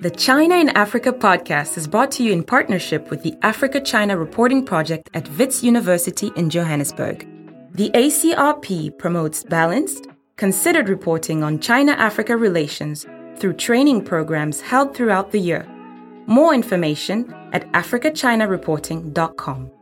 The China in Africa podcast is brought to you in partnership with the Africa China Reporting Project at Wits University in Johannesburg. The ACRP promotes balanced, considered reporting on China Africa relations through training programs held throughout the year. More information at africachinareporting.com.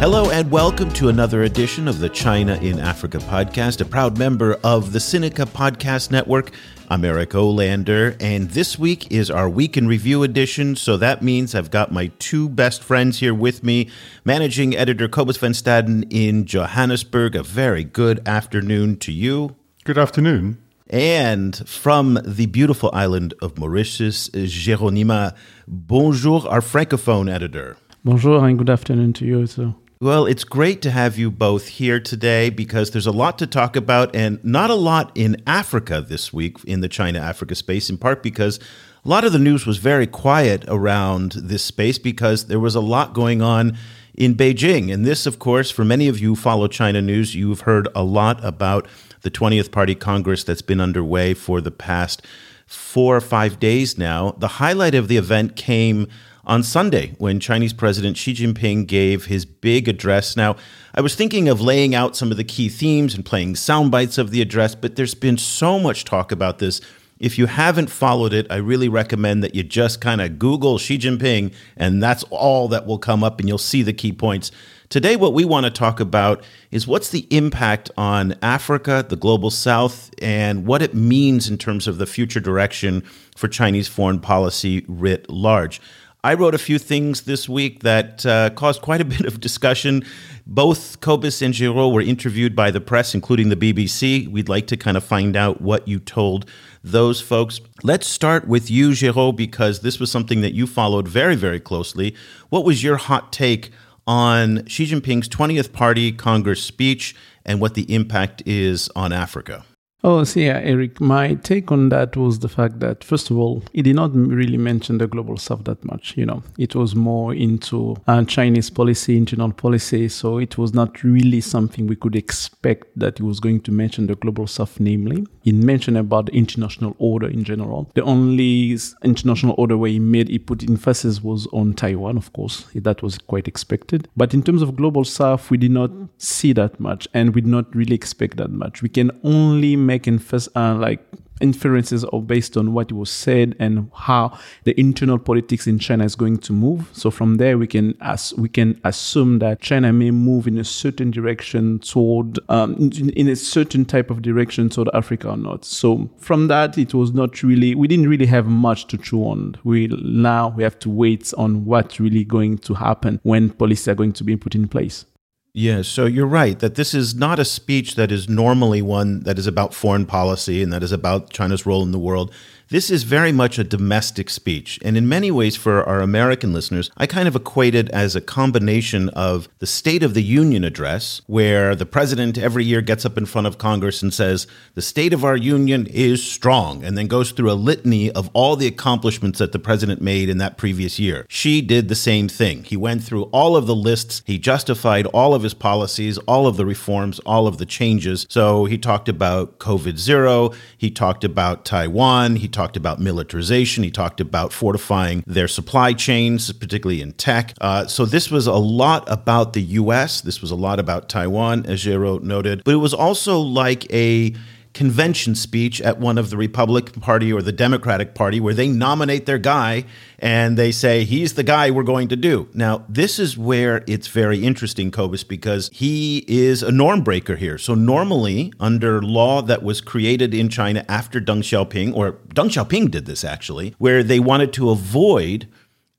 Hello and welcome to another edition of the China in Africa podcast, a proud member of the Sinica Podcast Network. I'm Eric Olander, and this week is our Week in Review edition. So that means I've got my two best friends here with me, managing editor Cobus van Staden in Johannesburg. A very good afternoon to you. Good afternoon. And from the beautiful island of Mauritius, Geraud Neema, bonjour, our francophone editor. Bonjour and good afternoon to you also. Well, it's great to have you both here today because there's a lot to talk about and not a lot in Africa this week in the China Africa space, in part because a lot of the news was very quiet around this space because there was a lot going on in Beijing. And this, of course, for many of you follow China news, you've heard a lot about the 20th Party Congress that's been underway for the past four or five days now. The highlight of the event came on Sunday when Chinese President Xi Jinping gave his big address. Now, I was thinking of laying out some of the key themes and playing sound bites of the address, but there's been so much talk about this. If you haven't followed it, I really recommend that you just kind of Google Xi Jinping, and that's all that will come up, and you'll see the key points. Today, what we want to talk about is what's the impact on Africa, the global south, and what it means in terms of the future direction for Chinese foreign policy writ large. I wrote a few things this week that uh, caused quite a bit of discussion. Both Cobus and Geraud were interviewed by the press, including the BBC. We'd like to kind of find out what you told those folks. Let's start with you, Geraud, because this was something that you followed very, very closely. What was your hot take on Xi Jinping's 20th Party Congress speech and what the impact is on Africa? Oh, see, yeah, Eric, my take on that was the fact that, first of all, he did not really mention the global south that much. You know, it was more into uh, Chinese policy, internal policy. So it was not really something we could expect that he was going to mention the global south, namely. He mentioned about the international order in general. The only international order where he made, he put emphasis was on Taiwan, of course. That was quite expected. But in terms of global south, we did not see that much and we did not really expect that much. We can only make inf- uh, like inferences or based on what was said and how the internal politics in China is going to move. So from there, we can as we can assume that China may move in a certain direction toward um, in, in, a certain type of direction toward Africa or not. So from that, it was not really we didn't really have much to chew on. We now we have to wait on what's really going to happen when policies are going to be put in place. Yeah, so you're right that this is not a speech that is normally one that is about foreign policy and that is about China's role in the world. This is very much a domestic speech. And in many ways, for our American listeners, I kind of equate it as a combination of the State of the Union address, where the president every year gets up in front of Congress and says, The state of our union is strong, and then goes through a litany of all the accomplishments that the president made in that previous year. Xi did the same thing. He went through all of the lists, he justified all of his policies, all of the reforms, all of the changes. So he talked about COVID zero, he talked about Taiwan, he talked talked about militarization. He talked about fortifying their supply chains, particularly in tech. Uh, so this was a lot about the U.S. This was a lot about Taiwan, as Geraud noted. But it was also like a convention speech at one of the Republican Party or the Democratic Party where they nominate their guy and they say he's the guy we're going to do. Now, this is where it's very interesting, Cobus, because he is a norm breaker here. So normally, under law that was created in China after Deng Xiaoping, or Deng Xiaoping did this actually, where they wanted to avoid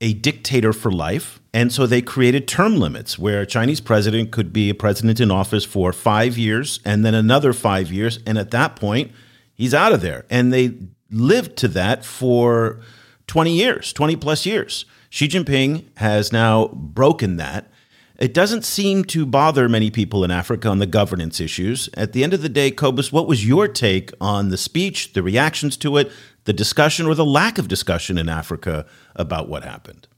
a dictator for life. And so they created term limits where a Chinese president could be a president in office for five years and then another five years. And at that point, he's out of there. And they lived to that for 20 years, 20 plus years. Xi Jinping has now broken that. It doesn't seem to bother many people in Africa on the governance issues. At the end of the day, Cobus, what was your take on the speech, the reactions to it, the discussion or the lack of discussion in Africa about what happened?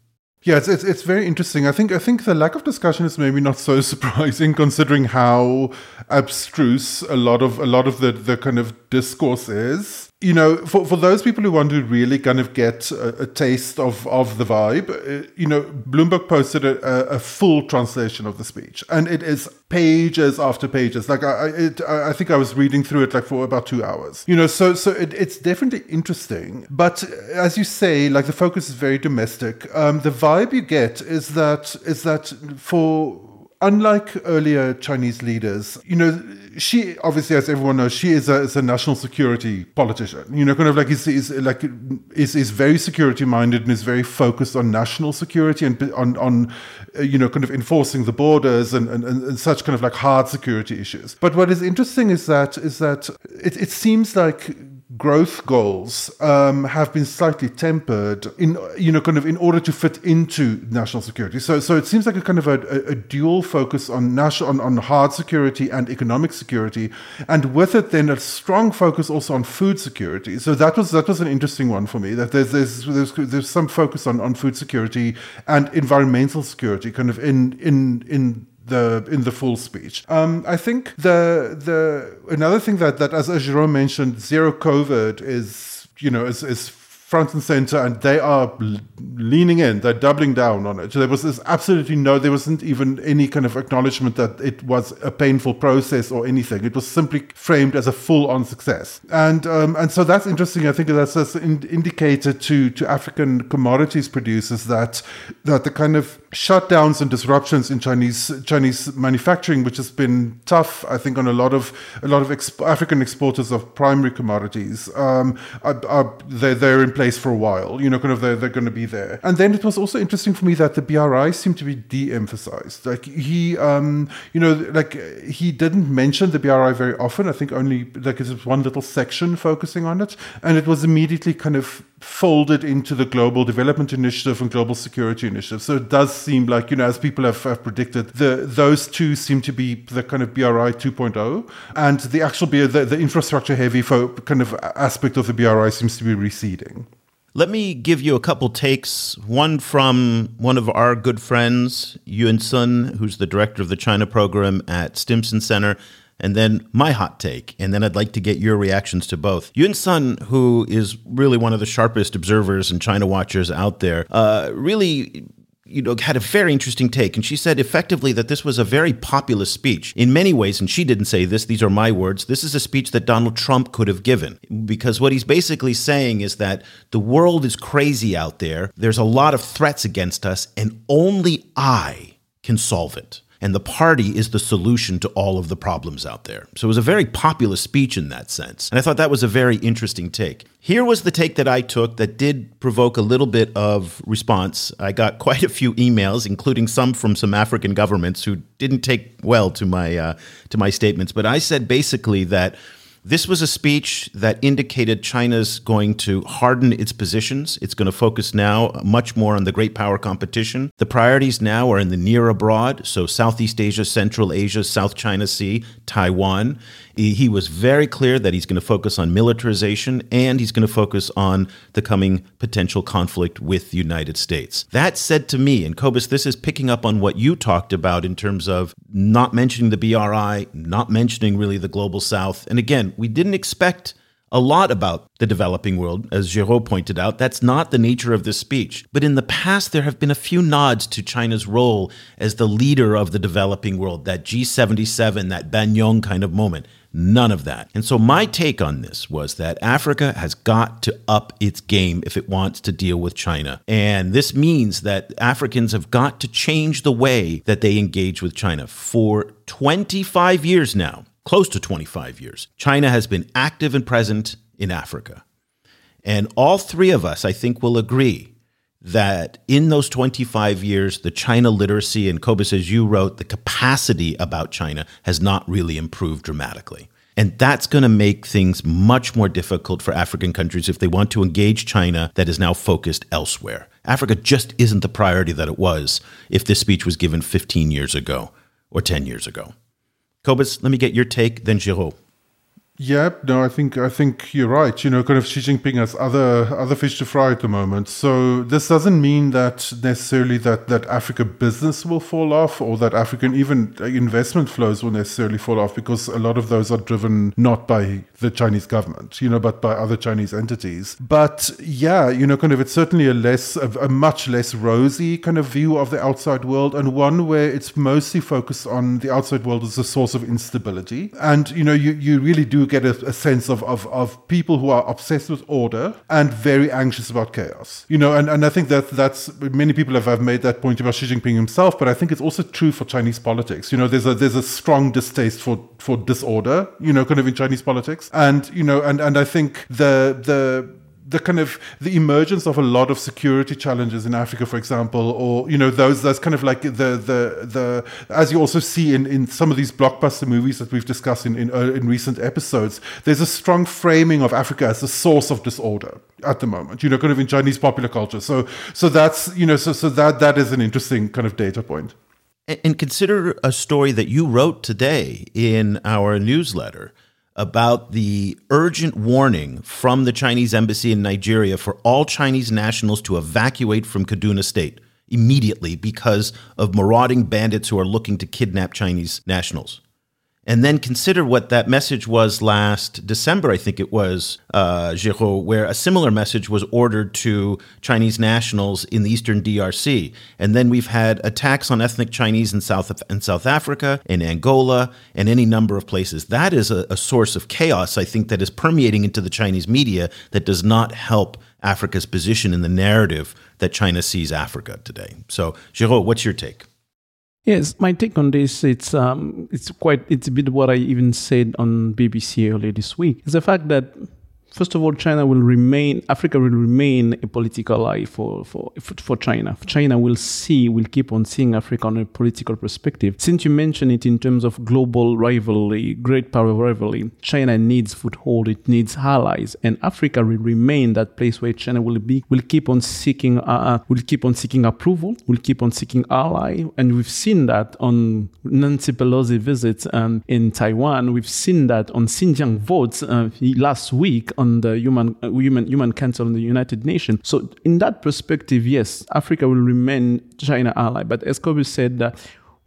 Yeah, it's, it's, it's very interesting. I think I think the lack of discussion is maybe not so surprising, considering how abstruse a lot of a lot of the, the kind of discourse is. You know, for, for those people who want to really kind of get a, a taste of, of the vibe, uh, you know, Bloomberg posted a, a, full translation of the speech, and it is pages after pages. Like I, it, I think I was reading through it like for about two hours. You know, so so it, it's definitely interesting. But as you say, like the focus is very domestic. Um, the vibe you get is that is that for unlike earlier Chinese leaders, you know, Xi obviously, as everyone knows, Xi is a, is a national security politician. You know, kind of like is, is like is is very security minded and is very focused on national security and on on uh, you know kind of enforcing the borders and, and, and such kind of like hard security issues. But what is interesting is that is that it, it seems like growth goals um, have been slightly tempered in you know kind of in order to fit into national security. So so it seems like a kind of a, a dual focus on national on, on hard security and economic security and with it then a strong focus also on food security. So that was that was an interesting one for me that there's there's there's, there's some focus on on food security and environmental security kind of in in in the in the full speech. Um, I think the the another thing that that as, Jerome mentioned, zero COVID is you know is is front and center, and they are leaning in. They're doubling down on it. So there was this absolutely no. There wasn't even any kind of acknowledgement that it was a painful process or anything. It was simply framed as a full-on success, and um, and so that's interesting. I think that's, that's an indicator to to African commodities producers that that the kind of shutdowns and disruptions in Chinese Chinese manufacturing, which has been tough, I think, on a lot of a lot of exp- African exporters of primary commodities. Um, are, are, they're, they're in place place for a while. You know, kind of they're, they're going to be there. And then it was also interesting for me that the BRI seemed to be de-emphasized. Like he, um, you know, like he didn't mention the BRI very often. I think only like there's one little section focusing on it, and it was immediately kind of folded into the global development initiative and global security initiative. So it does seem like, you know, as people have, have predicted, the those two seem to be the kind of BRI 2.0. And the actual the, the infrastructure heavy for kind of aspect of the BRI seems to be receding. Let me give you a couple takes. One from one of our good friends, Yun Sun, who's the director of the China program at Stimson Center, and then my hot take. And then I'd like to get your reactions to both. Yun Sun, who is really one of the sharpest observers and China watchers out there, uh, really you know, had a very interesting take. And she said effectively that this was a very populist speech in many ways. And she didn't say this, these are my words. This is a speech that Donald Trump could have given. Because what he's basically saying is that the world is crazy out there. There's a lot of threats against us, and only I can solve it and the party is the solution to all of the problems out there. So it was a very populist speech in that sense. And I thought that was a very interesting take. Here was the take that I took that did provoke a little bit of response. I got quite a few emails, including some from some African governments who didn't take well to my uh, to my statements. But I said basically that this was a speech that indicated China's going to harden its positions. It's going to focus now much more on the great power competition. The priorities now are in the near abroad, so Southeast Asia, Central Asia, South China Sea, Taiwan. He was very clear that he's going to focus on militarization and he's going to focus on the coming potential conflict with the United States. That said to me, and Cobus, this is picking up on what you talked about in terms of not mentioning the BRI, not mentioning really the global south. And again, we didn't expect a lot about the developing world, as Geraud pointed out. That's not the nature of this speech. But in the past, there have been a few nods to China's role as the leader of the developing world, that G77, that Bandung kind of moment. None of that. And so my take on this was that Africa has got to up its game if it wants to deal with China. And this means that Africans have got to change the way that they engage with China. For 25 years now, close to 25 years, China has been active and present in Africa. And all three of us, I think, will agree that in those 25 years, the China literacy, and Cobus, as you wrote, the capacity about China has not really improved dramatically. And that's going to make things much more difficult for African countries if they want to engage China that is now focused elsewhere. Africa just isn't the priority that it was if this speech was given 15 years ago or 10 years ago. Cobus, let me get your take, then Geraud. Yeah, no, I think I think you're right. You know, kind of Xi Jinping has other other fish to fry at the moment. So this doesn't mean that necessarily that that Africa business will fall off or that African even investment flows will necessarily fall off because a lot of those are driven not by the Chinese government, you know, but by other Chinese entities. But yeah, you know, kind of it's certainly a less a, a much less rosy kind of view of the outside world and one where it's mostly focused on the outside world as a source of instability. And you know, you you really do get a, a, sense of, of, of people who are obsessed with order and very anxious about chaos. You know, and, and I think that that's many people have, have made that point about Xi Jinping himself, but I think it's also true for Chinese politics. You know, there's a there's a strong distaste for for disorder, you know, kind of in Chinese politics. And, you know, and, and I think the the the kind of the emergence of a lot of security challenges in Africa, for example, or you know those those kind of like the the the as you also see in, in some of these blockbuster movies that we've discussed in in, uh, in recent episodes, there's a strong framing of Africa as the source of disorder at the moment. You know, kind of in Chinese popular culture. So so that's you know so so that that is an interesting kind of data point. And consider a story that you wrote today in our newsletter about the urgent warning from the Chinese embassy in Nigeria for all Chinese nationals to evacuate from Kaduna State immediately because of marauding bandits who are looking to kidnap Chinese nationals. And then consider what that message was last December, I think it was, uh, where a similar message was ordered to Chinese nationals in the eastern DRC. And then we've had attacks on ethnic Chinese in South, in South Africa, in Angola, and any number of places. That is a, a source of chaos, I think, that is permeating into the Chinese media that does not help Africa's position in the narrative that China sees Africa today. So, Geraud, what's your take? Yes, my take on this it's um it's quite it's a bit what I even said on BBC earlier this week. Is the fact that First of all, China will remain, Africa will remain a political eye for, for, for China. China will see, will keep on seeing Africa on a political perspective. Since you mentioned it in terms of global rivalry, great power rivalry, China needs foothold, it needs allies, and Africa will remain that place where China will be, will keep on seeking, uh, uh will keep on seeking approval, will keep on seeking ally, and we've seen that on Nancy Pelosi visits um, in Taiwan. We've seen that on Xinjiang votes uh, last week on the human uh, human human council in the United Nations. So in that perspective, yes, Africa will remain China ally. But as Kobe said, uh,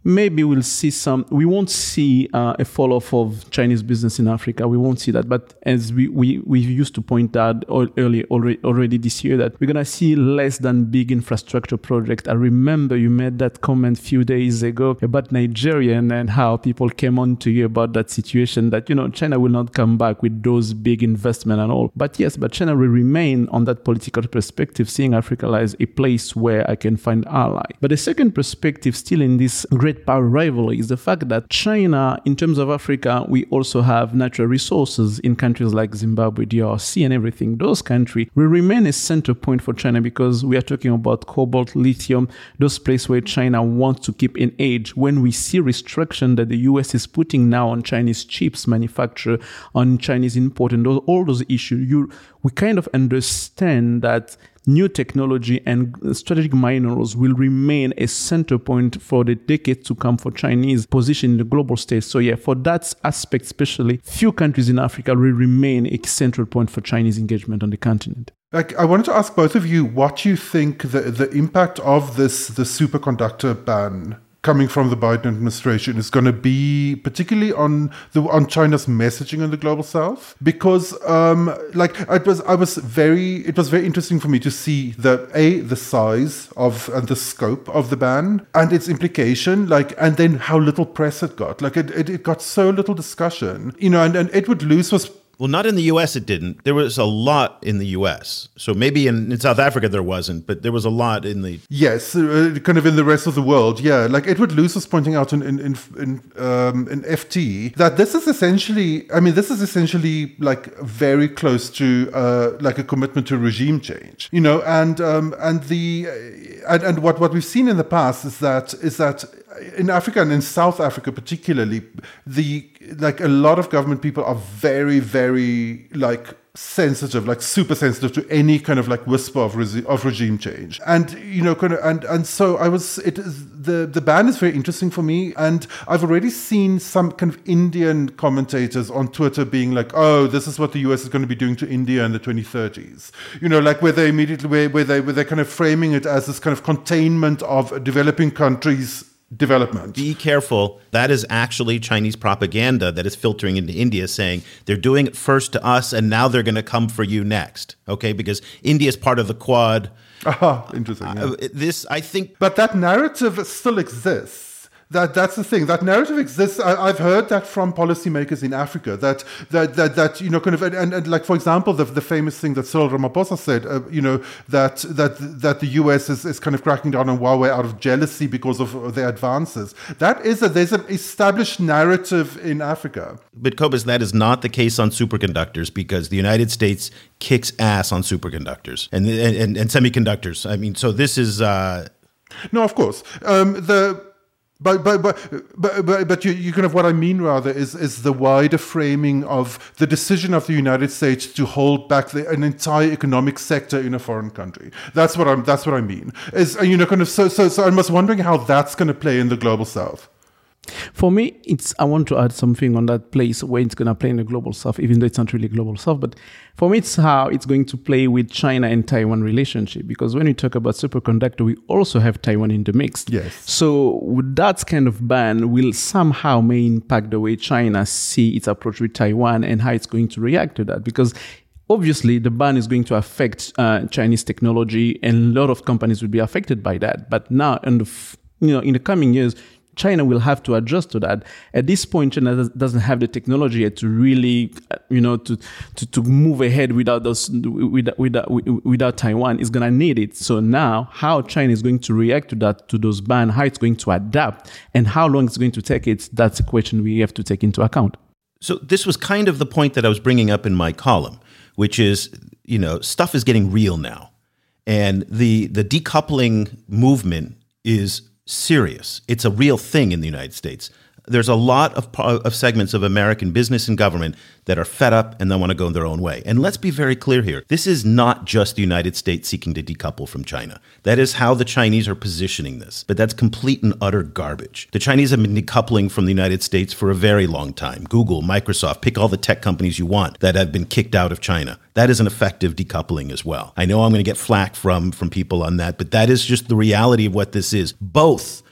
maybe we'll see some we won't see uh, a fall off of chinese business in africa. We won't see that. But as we we, we used to point out early already, already this year that we're going to see less than big infrastructure project. I remember you made that comment a few days ago about nigeria and, and how people came on to you about that situation that you know china will not come back with those big investment and all. But yes but china will remain on that political perspective seeing africa as a place where i can find ally. But the second perspective still in this great power rivalry is the fact that China, in terms of Africa, we also have natural resources in countries like Zimbabwe, DRC, and everything. Those countries will remain a center point for China because we are talking about cobalt, lithium, those places where China wants to keep in age. When we see restriction that the US is putting now on Chinese chips manufacture, on Chinese import, and those, all those issues, you, we kind of understand that new technology and strategic minerals will remain a center point for the decades to come for Chinese position in the global stage. So yeah, for that aspect especially, few countries in Africa will remain a central point for Chinese engagement on the continent. Like, I wanted to ask both of you what you think the, the impact of this the superconductor ban coming from the Biden administration is going to be particularly on the on China's messaging in the global south because um like it was I was very it was very interesting for me to see the a the size of and the scope of the ban and its implication like and then how little press it got. Like it, it, it got so little discussion you know and, and Edward Luce was well, not in the U.S. It didn't. There was a lot in the U.S. So maybe in, in South Africa there wasn't, but there was a lot in the yes, uh, kind of in the rest of the world. Yeah, like Edward Luce was pointing out in in in, in, um, in FT that this is essentially. I mean, this is essentially like very close to uh, like a commitment to regime change. You know, and um, and the uh, and, and what what we've seen in the past is that is that in Africa and in South Africa particularly, the like a lot of government people are very, very like sensitive, like super sensitive to any kind of like whisper of, resi- of regime change. And you know, kind of, and and so I was. It is the the ban is very interesting for me, and I've already seen some kind of Indian commentators on Twitter being like, "Oh, this is what the U.S. is going to be doing to India in the 2030s." You know, like where they immediately where, where they where they're kind of framing it as this kind of containment of developing countries development. Be careful. That is actually Chinese propaganda that is filtering into India saying they're doing it first to us and now they're going to come for you next. Okay? Because India is part of the Quad. Ah, interesting. Yeah. Uh, this, I think. But that narrative still exists. That that's the thing. That narrative exists. I, have heard that from policymakers in Africa. That that that, that you know, kind of, and, and like for example, the, the famous thing that Cyril Ramaphosa said. Uh, you know that that that the U.S. is, is kind of cracking down on Huawei out of jealousy because of their advances. That is a there's an established narrative in Africa. But Cobus, that is not the case on superconductors because the United States kicks ass on superconductors and and, and semiconductors. I mean, so this is. Uh, no, of course. Um, the but but but but but, you, you kind of what I mean rather is is the wider framing of the decision of the United States to hold back the, an entire economic sector in a foreign country. That's what I'm that's what I mean. Is you know kind of so so so I was wondering how that's going to play in the global south. For me, it's I want to add something on that place where it's gonna play in the global south, even though it's not really global south. But for me, it's how it's going to play with China and Taiwan relationship. Because when we talk about superconductor, we also have Taiwan in the mix. Yes. So that kind of ban will somehow may impact the way China see its approach with Taiwan and how it's going to react to that. Because obviously the ban is going to affect uh, Chinese technology, and a lot of companies will be affected by that. But now, in the you know, in the coming years, China will have to adjust to that. At this point, China doesn't have the technology yet to really, uh, you know, to to, to move ahead without those without without, without Taiwan. It's gonna need it. So now, how China is going to react to that to those ban, how it's going to adapt, and how long it's going to take it. That's a question we have to take into account. So this was kind of the point that I was bringing up in my column, which is, you know, stuff is getting real now, and the the decoupling movement is serious. It's a real thing in the United States. There's a lot of, of segments of American business and government that are fed up and they want to go their own way. And let's be very clear here. This is not just the United States seeking to decouple from China. That is how the Chinese are positioning this. But that's complete and utter garbage. The Chinese have been decoupling from the United States for a very long time. Google, Microsoft, pick all the tech companies you want that have been kicked out of China. That is an effective decoupling as well. I know I'm going to get flack from from people on that, but that is just the reality of what this is. Both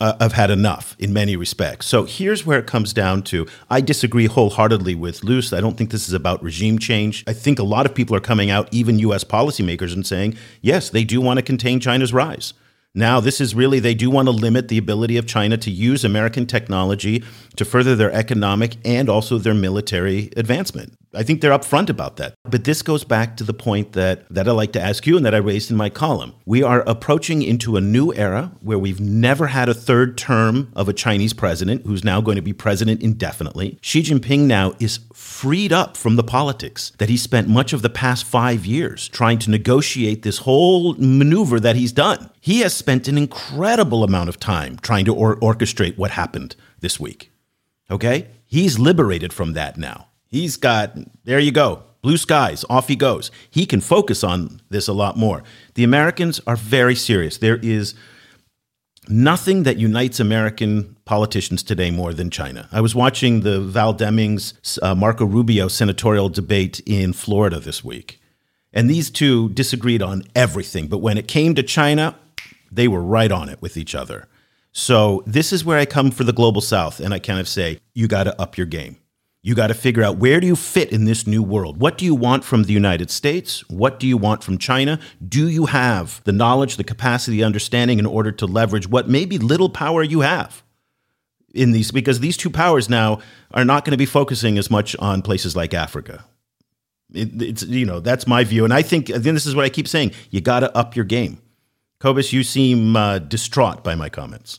uh, have had enough in many respects. So here's where it comes down to. I disagree wholeheartedly with Luce. I don't think this is about regime change. I think a lot of people are coming out, even U.S. policymakers, and saying, yes, they do want to contain China's rise. Now, this is really, they do want to limit the ability of China to use American technology to further their economic and also their military advancement. I think they're upfront about that. But this goes back to the point that, that I like to ask you and that I raised in my column. We are approaching into a new era where we've never had a third term of a Chinese president who's now going to be president indefinitely. Xi Jinping now is freed up from the politics that he spent much of the past five years trying to negotiate this whole maneuver that he's done. He has spent an incredible amount of time trying to or- orchestrate what happened this week. Okay? He's liberated from that now. He's got, there you go, blue skies, off he goes. He can focus on this a lot more. The Americans are very serious. There is nothing that unites American politicians today more than China. I was watching the Val Demings, uh, Marco Rubio senatorial debate in Florida this week. And these two disagreed on everything. But when it came to China, they were right on it with each other. So this is where I come for the global south. And I kind of say, you got to up your game. You got to figure out where do you fit in this new world? What do you want from the United States? What do you want from China? Do you have the knowledge, the capacity, the understanding in order to leverage what maybe little power you have in these? Because these two powers now are not going to be focusing as much on places like Africa. It, it's you know that's my view, and I think then this is what I keep saying: you got to up your game. Cobus, you seem uh, distraught by my comments.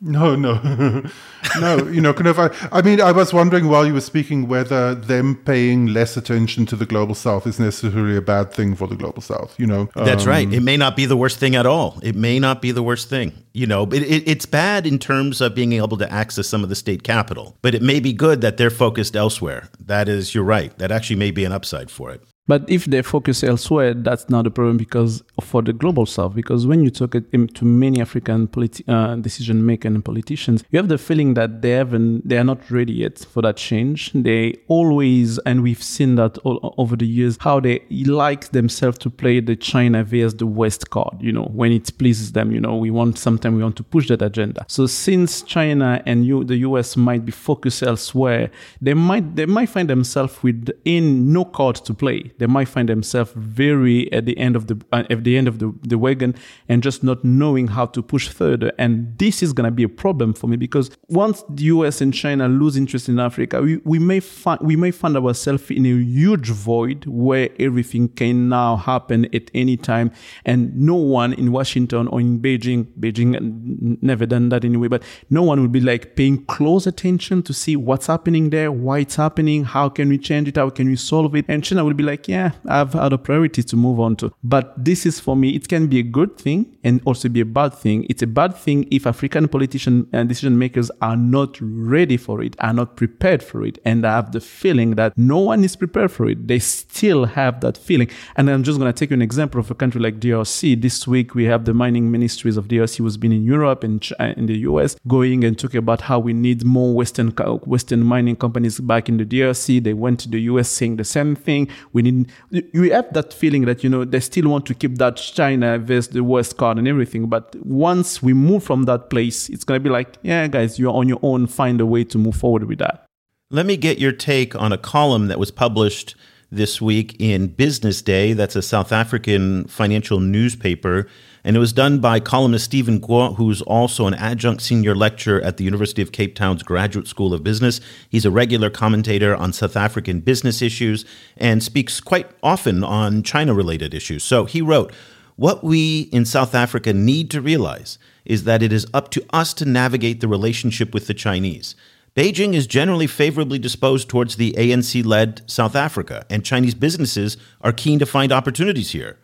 No, no, no. You know, kind of. I, I, mean, I was wondering while you were speaking whether them paying less attention to the global south is necessarily a bad thing for the global south. You know, that's um, right. It may not be the worst thing at all. It may not be the worst thing. You know, it, it, it's bad in terms of being able to access some of the state capital, but it may be good that they're focused elsewhere. That is, you're right. That actually may be an upside for it. But if they focus elsewhere, that's not a problem because for the global south, because when you talk to many African politi- uh, decision makers and politicians, you have the feeling that they haven't, they are not ready yet for that change. They always, and we've seen that all over the years, how they like themselves to play the China versus the West card. You know, when it pleases them, you know, we want sometimes we want to push that agenda. So since China and you, the US might be focused elsewhere, they might they might find themselves with in no card to play they might find themselves very at the end of the uh, at the end of the, the wagon and just not knowing how to push further. And this is going to be a problem for me because once the US and China lose interest in Africa, we, we may find we may find ourselves in a huge void where everything can now happen at any time, and no one in Washington or in Beijing, Beijing never done that anyway, but no one will be like paying close attention to see what's happening there, why it's happening, how can we change it, how can we solve it, and China will be like, yeah, I have other priorities to move on to. But this is for me, it can be a good thing and also be a bad thing. It's a bad thing if African politicians and uh, decision makers are not ready for it, are not prepared for it. And I have the feeling that no one is prepared for it. They still have that feeling. And I'm just going to take you an example of a country like DRC. This week, we have the mining ministries of DRC who's been in Europe and uh, in the US going and talking about how we need more Western, Western mining companies back in the DRC. They went to the US saying the same thing. We need you have that feeling that you know they still want to keep that China versus the West card and everything. But once we move from that place, it's gonna be like, yeah, guys, you're on your own. Find a way to move forward with that. Let me get your take on a column that was published this week in Business Day. That's a South African financial newspaper and it was done by columnist Stephen Guo, who's also an adjunct senior lecturer at the University of Cape Town's Graduate School of Business. He's a regular commentator on South African business issues and speaks quite often on China related issues. So he wrote, What we in South Africa need to realize is that it is up to us to navigate the relationship with the Chinese. Beijing is generally favorably disposed towards the ANC led South Africa, and Chinese businesses are keen to find opportunities here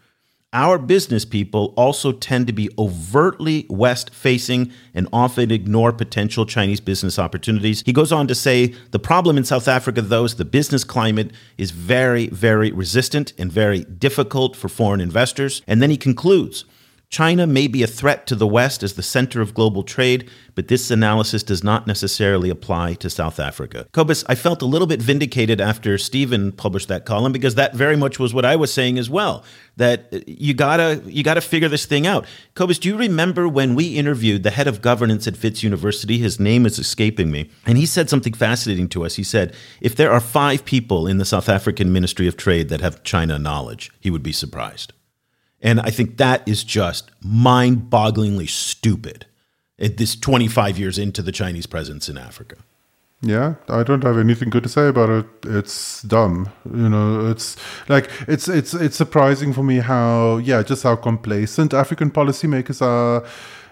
our business people also tend to be overtly West facing and often ignore potential Chinese business opportunities. He goes on to say the problem in South Africa, though, is the business climate is very, very resistant and very difficult for foreign investors. And then he concludes China may be a threat to the West as the center of global trade, but this analysis does not necessarily apply to South Africa. Cobus, I felt a little bit vindicated after Stephen published that column because that very much was what I was saying as well. That uh, you gotta you gotta figure this thing out. Cobus, do you remember when we interviewed the head of governance at Wits University? His name is escaping me, and he said something fascinating to us. He said, "If there are five people in the South African Ministry of Trade that have China knowledge, he would be surprised." And I think that is just mind bogglingly stupid at this 25 years into the Chinese presence in Africa. Yeah, I don't have anything good to say about it. It's dumb. You know, it's like it's it's it's surprising for me how yeah, just how complacent African policymakers are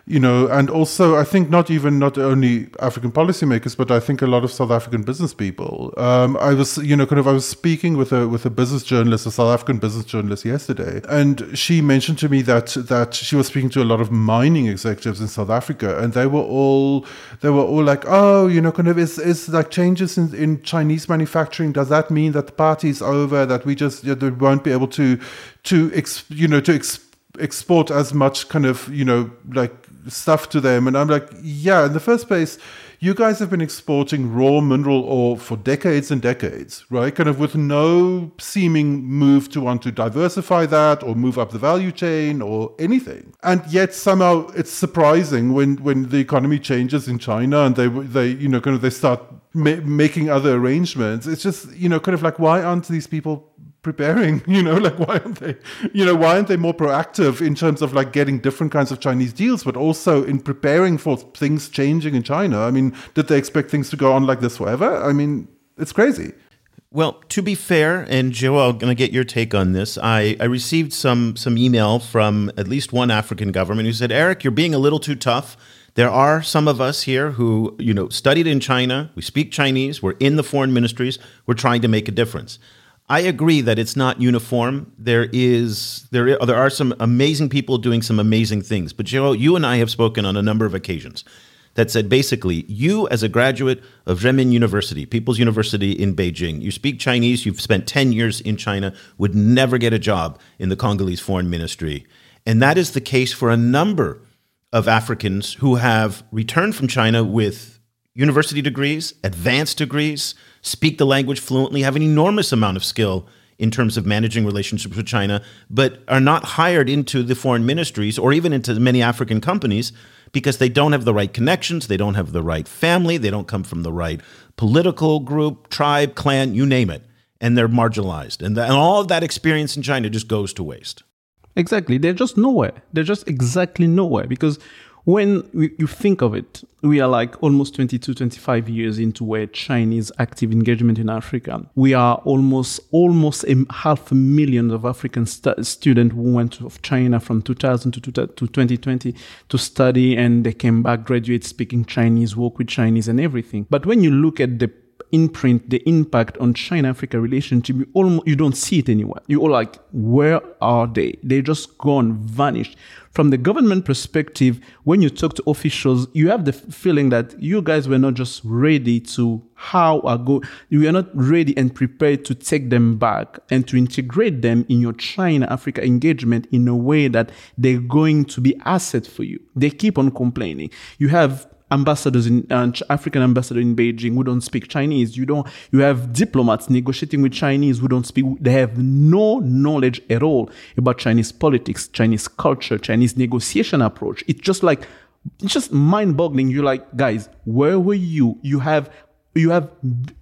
you know, and also I think not even not only African policymakers, but I think a lot of South African business people. Um, I was, you know, kind of I was speaking with a with a business journalist, a South African business journalist yesterday, and she mentioned to me that that she was speaking to a lot of mining executives in South Africa, and they were all they were all like, oh, you know, kind of is is like changes in, in Chinese manufacturing. Does that mean that the party's over? That we just you know, won't be able to to ex, you know to ex, export as much kind of you know like stuff to them. And I'm like, yeah, in the first place, you guys have been exporting raw mineral ore for decades and decades, right? Kind of with no seeming move to want to diversify that or move up the value chain or anything. And yet somehow it's surprising when, when the economy changes in China and they, they you know, kind of they start ma- making other arrangements. It's just, you know, kind of like, why aren't these people preparing you know like why aren't they you know why aren't they more proactive in terms of like getting different kinds of chinese deals but also in preparing for things changing in china i mean did they expect things to go on like this forever i mean it's crazy well, to be fair, and Joel, I'm going to get your take on this. I, I received some some email from at least one African government who said, "Eric, you're being a little too tough. There are some of us here who, you know, studied in China. We speak Chinese. We're in the foreign ministries. We're trying to make a difference." I agree that it's not uniform. There is there there are some amazing people doing some amazing things. But Joe, you and I have spoken on a number of occasions. that said basically, you as a graduate of Renmin University, People's University in Beijing, you speak Chinese, you've spent 10 years in China, would never get a job in the Congolese foreign ministry. And that is the case for a number of Africans who have returned from China with university degrees, advanced degrees, speak the language fluently, have an enormous amount of skill in terms of managing relationships with China, but are not hired into the foreign ministries or even into many African companies because they don't have the right connections, they don't have the right family, they don't come from the right political group, tribe, clan, you name it. And they're marginalized. And, the, and all of that experience in China just goes to waste. Exactly. They're just nowhere. They're just exactly nowhere because when we, you think of it, we are like almost 22, 25 years into where Chinese active engagement in Africa. We are almost almost a half a million of African stu- students who went to China from 2000 to, to 2020 to study, and they came back, graduate speaking Chinese, work with Chinese, and everything. But when you look at the imprint, the impact on China-Africa relationship, you almost you don't see it anywhere. You're like, where are they? They just gone, vanished. From the government perspective, when you talk to officials, you have the feeling that you guys were not just ready to how are go you are not ready and prepared to take them back and to integrate them in your China Africa engagement in a way that they're going to be asset for you. They keep on complaining. You have ambassadors in uh, African ambassador in Beijing who don't speak Chinese. You don't. You have diplomats negotiating with Chinese who don't speak. They have no knowledge at all about Chinese politics, Chinese culture, Chinese negotiation approach. It's just like it's just mind-boggling. You're like, guys, where were you? You have you have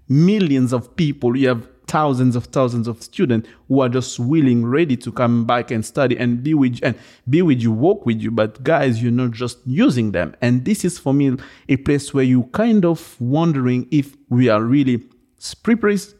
millions of people. You have thousands of thousands of students who are just willing, ready to come back and study and be with and be with you, work with you. But guys, you're not just using them. And this is for me a place where you kind of wondering if we are really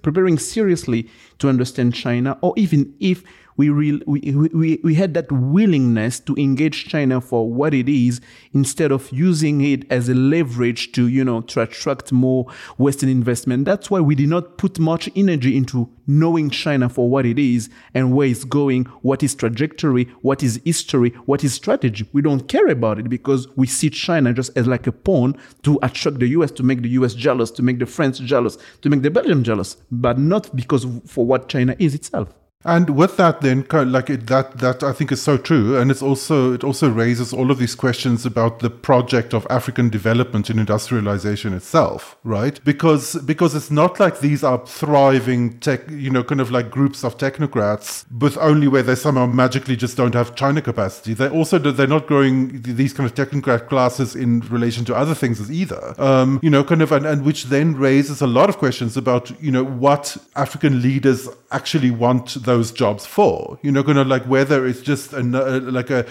preparing seriously to understand China, or even if we, re- we, we, we had that willingness to engage China for what it is instead of using it as a leverage to, you know, to attract more Western investment. That's why we did not put much energy into knowing China for what it is and where it's going, what is trajectory, what is history, what is strategy. We don't care about it because we see China just as like a pawn to attract the US, to make the US jealous, to make the French jealous, to make the Belgium jealous, but not because for what China is itself. And with that, then, like it, that, that I think is so true, and it's also it also raises all of these questions about the project of African development and industrialization itself, right? Because because it's not like these are thriving tech, you know, kind of like groups of technocrats, but only where they somehow magically just don't have China capacity. They also they're not growing these kind of technocrat classes in relation to other things either, um, you know, kind of, and, and which then raises a lot of questions about you know what African leaders actually want those jobs for. You know, kind of like whether it's just a, uh, like a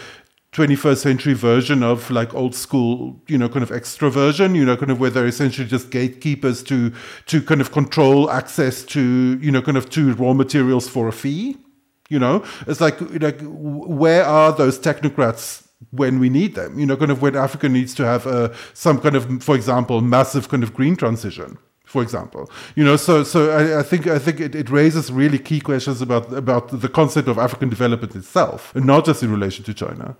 21st century version of like old school, you know, kind of extroversion, you know, kind of where they're essentially just gatekeepers to to kind of control access to, you know, kind of to raw materials for a fee. You know, it's like like where are those technocrats when we need them? You know, kind of when Africa needs to have a, some kind of, for example, massive kind of green transition for example. You know, so so I, I think I think it, it, raises really key questions about about the concept of African development itself, and not just in relation to China.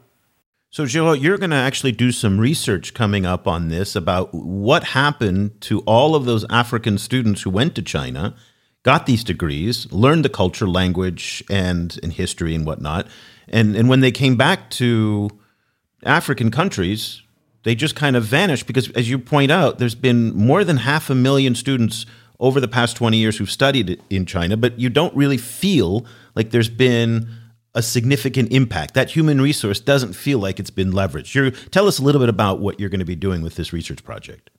So, Geraud, you're going to actually do some research coming up on this about what happened to all of those African students who went to China, got these degrees, learned the culture, language, and, and history and whatnot. And, and when they came back to African countries, they just kind of vanished because, as you point out, there's been more than half a million students over the past 20 years who've studied in China, but you don't really feel like there's been a significant impact. That human resource doesn't feel like it's been leveraged. You're, tell us a little bit about what you're going to be doing with this research project.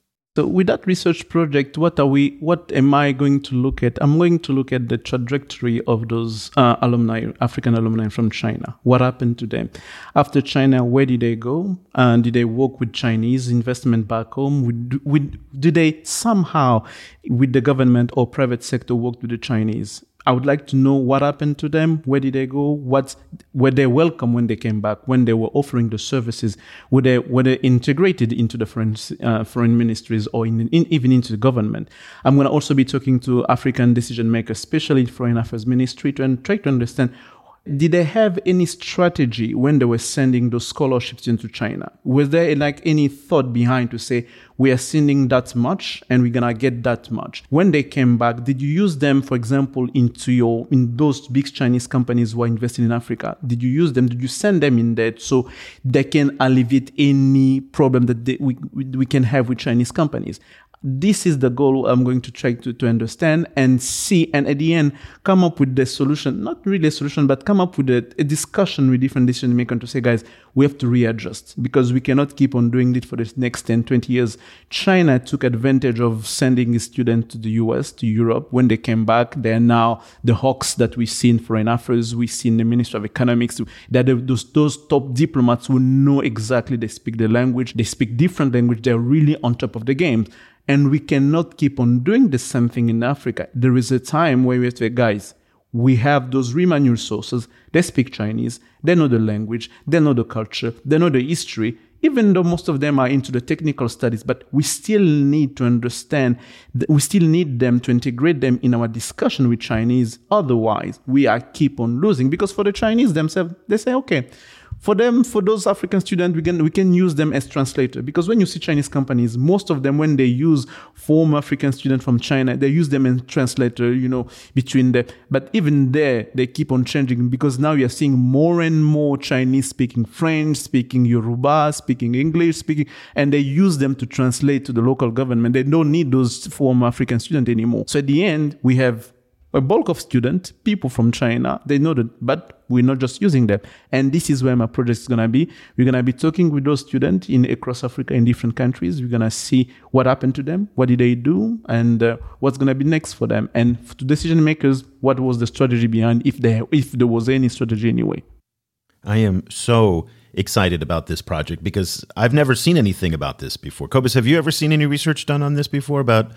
So with that research project, what are we? What am I going to look at? I'm going to look at the trajectory of those uh, alumni, African alumni from China. What happened to them after China? Where did they go? And did they work with Chinese investment back home? Would, would, did they somehow, with the government or private sector, work with the Chinese? I would like to know what happened to them. Where did they go? What were they welcome when they came back? When they were offering the services, were they were they integrated into the foreign uh, foreign ministries or in, in, even into the government? I'm going to also be talking to African decision makers, especially foreign affairs ministry, to and try to understand did they have any strategy when they were sending those scholarships into China? Was there like any thought behind to say we are sending that much and we're gonna get that much? When they came back, did you use them, for example, into your in those big Chinese companies who are investing in Africa? Did you use them? Did you send them in there so they can alleviate any problem that they, we we can have with Chinese companies? This is the goal I'm going to try to, to understand and see, and at the end, come up with the solution, not really a solution, but come up with a, a discussion with different decision makers to say, guys, we have to readjust because we cannot keep on doing it for the next 10, 20 years. China took advantage of sending students to the US, to Europe. When they came back, they're now the hawks that we've seen foreign affairs, we've seen the Ministry of Economics, that those, those top diplomats who know exactly they speak the language, they speak different language, they're really on top of the game. And we cannot keep on doing the same thing in Africa. There is a time where we have to guys, we have those Riemann sources. They speak Chinese. They know the language. They know the culture. They know the history. Even though most of them are into the technical studies, but we still need to understand, we still need them to integrate them in our discussion with Chinese. Otherwise, we are keep on losing because for the Chinese themselves, they say, okay, for them, for those African students, we can we can use them as translator because when you see Chinese companies, most of them when they use former African students from China, they use them as translator, you know, between the. But even there, they keep on changing because now you're seeing more and more Chinese speaking French, speaking Yoruba, speaking English, speaking, and they use them to translate to the local government. They don't need those former African students anymore. So at the end, we have a bulk of students, people from China, they know that, but we're not just using them. And this is where my project is going to be. We're going to be talking with those students in across Africa in different countries. We're going to see what happened to them, what did they do, and uh, what's going to be next for them. And to decision makers, what was the strategy behind, if there, if there was any strategy anyway. I am so excited about this project because I've never seen anything about this before. Cobus, have you ever seen any research done on this before about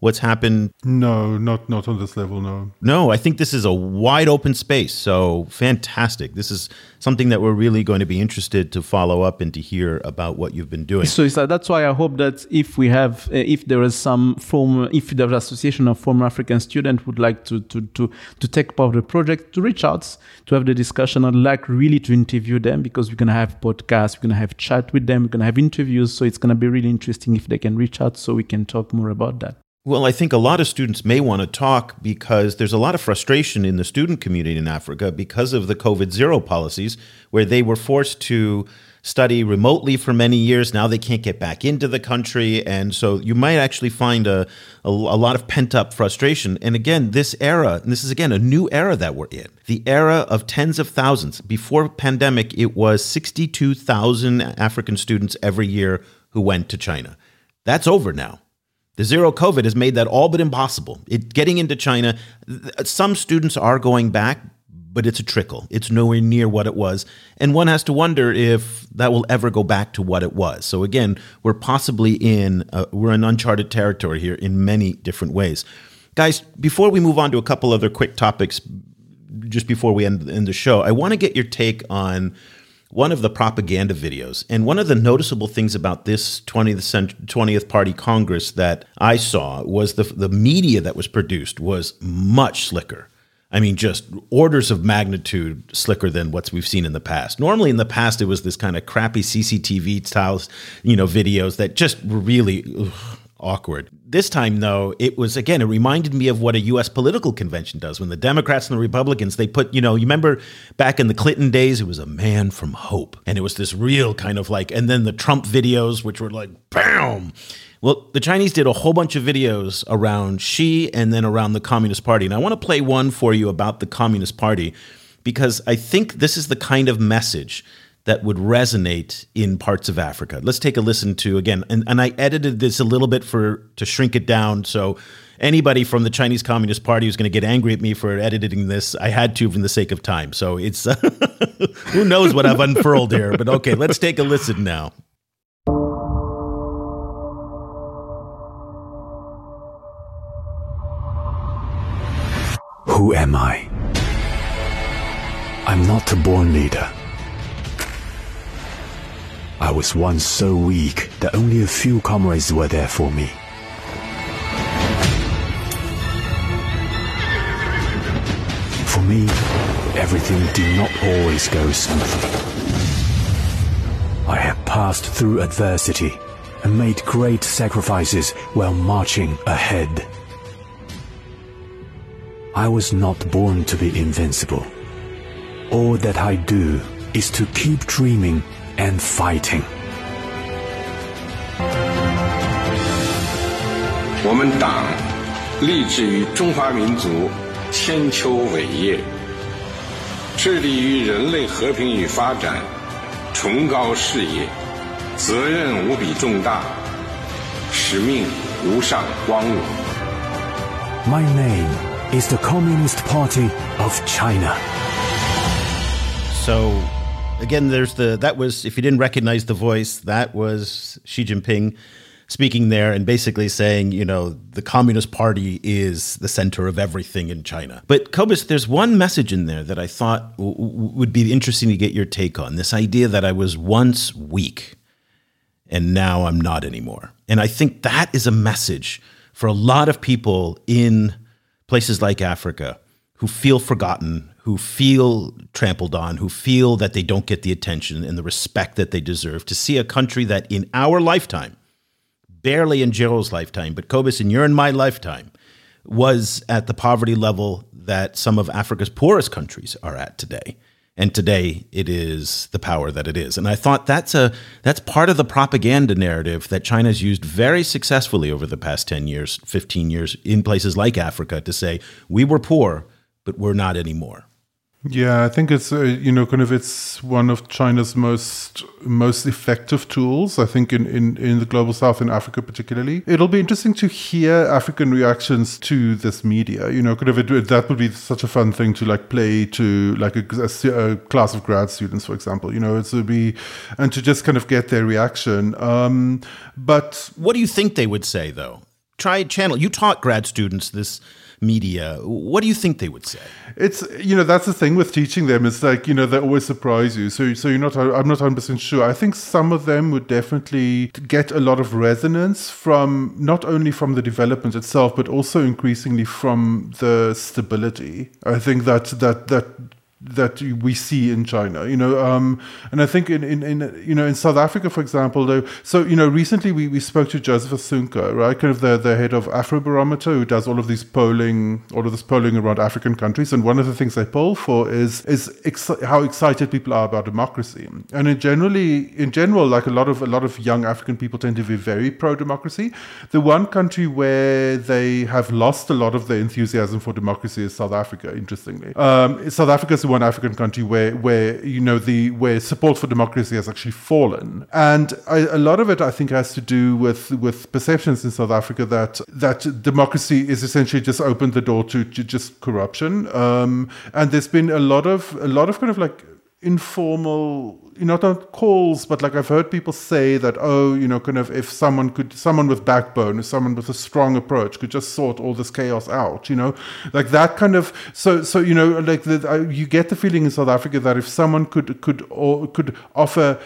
what's happened? No, not not on this level. No. No, I think this is a wide open space. So fantastic. This is something that we're really going to be interested to follow up and to hear about what you've been doing. So that's why I hope that if we have, uh, if there is some form, if the association of former African students would like to to to to take part of the project, to reach out to have the discussion. I'd like really to interview them because we're gonna have podcasts, we're gonna have chat with them, we're gonna have interviews. So it's gonna be really interesting if they can reach out so we can talk more about that. Well, I think a lot of students may want to talk because there's a lot of frustration in the student community in Africa because of the COVID zero policies, where they were forced to study remotely for many years. Now they can't get back into the country. And so you might actually find a, a, a lot of pent up frustration. And again, this era, and this is again a new era that we're in, the era of tens of thousands. Before pandemic, it was 62,000 African students every year who went to China. That's over now. The zero COVID has made that all but impossible. It, getting into China, some students are going back, but it's a trickle. It's nowhere near what it was. And one has to wonder if that will ever go back to what it was. So again, we're possibly in, uh, we're in uncharted territory here in many different ways. Guys, before we move on to a couple other quick topics, just before we end, end the show, I want to get your take on one of the propaganda videos. And one of the noticeable things about this 20th, 20th Party Congress that I saw was the, the media that was produced was much slicker. I mean, just orders of magnitude slicker than what we've seen in the past. Normally, in the past, it was this kind of crappy CCTV styles, you know, videos that just really ugh, awkward. This time, though, it was again, it reminded me of what a U.S. political convention does. When the Democrats and the Republicans, they put, you know, you remember back in the Clinton days, it was a man from hope. And it was this real kind of like, and then the Trump videos, which were like, bam. Well, the Chinese did a whole bunch of videos around Xi and then around the Communist Party. And I want to play one for you about the Communist Party because I think this is the kind of message that would resonate in parts of Africa. Let's take a listen to again, and, and I edited this a little bit for to shrink it down. So anybody from the Chinese Communist Party who's going to get angry at me for editing this, I had to for the sake of time. So it's who knows what I've unfurled here, but okay, let's take a listen now. Who am I? I'm not a born leader. I was once so weak that only a few comrades were there for me. For me, everything did not always go smoothly. I have passed through adversity and made great sacrifices while marching ahead. I was not born to be invincible. All that I do is to keep dreaming and fighting. 我们党立志于中华民族千秋伟业，致力于人类和平与发展，崇高事业，责任无比重大，使命无上光荣。 My name is the Communist Party of China. So again, there's the that was if you didn't recognize the voice, that was Xi Jinping speaking there and basically saying, you know, the Communist Party is the center of everything in China. But Cobus, there's one message in there that I thought w- would be interesting to get your take on. This idea that I was once weak and now I'm not anymore. And I think that is a message for a lot of people in places like Africa who feel forgotten, who feel trampled on, who feel that they don't get the attention and the respect that they deserve. To see a country that in our lifetime, barely in Geraud's lifetime, but Cobus, in your and my lifetime, was at the poverty level that some of Africa's poorest countries are at today. And today it is the power that it is. And I thought that's a that's part of the propaganda narrative that China's used very successfully over the past 10 years, 15 years in places like Africa to say we were poor, but we're not anymore. Yeah, I think it's uh, you know kind of it's one of China's most most effective tools. I think in, in in the global south in Africa particularly. It'll be interesting to hear African reactions to this media. You know, kind of it, that would be such a fun thing to like play to like a, a, a class of grad students, for example. You know, it would be and to just kind of get their reaction. Um, but What do you think they would say though? Try channel. You taught grad students this media. What do you think they would say? It's you know that's the thing with teaching them. It's like you know they always surprise you. So so you're not. I'm not 100 percent sure. I think some of them would definitely get a lot of resonance from not only from the development itself, but also increasingly from the stability. I think that that that that we see in China, you know, um, and I think in, in, in you know in South Africa, for example, though. So you know, recently we, we spoke to Joseph Asunka, right, kind of the, the head of Afrobarometer, who does all of these polling, all of this polling around African countries, and one of the things they poll for is is how excited people are about democracy, and in generally in general, like a lot of a lot of young African people tend to be very pro democracy. The one country where they have lost a lot of their enthusiasm for democracy is South Africa. Interestingly, um, South Africa is the one African country where where you know the where support for democracy has actually fallen, and I, a lot of it I think has to do with with perceptions in South Africa that that democracy is essentially just opened the door to, to just corruption, um, and there's been a lot of a lot of kind of like informal you know not calls but like i've heard people say that oh you know kind of if someone could someone with backbone if someone with a strong approach could just sort all this chaos out you know? Like that kind of so so you know like the, I, you get the feeling in south africa that if someone could could or could offer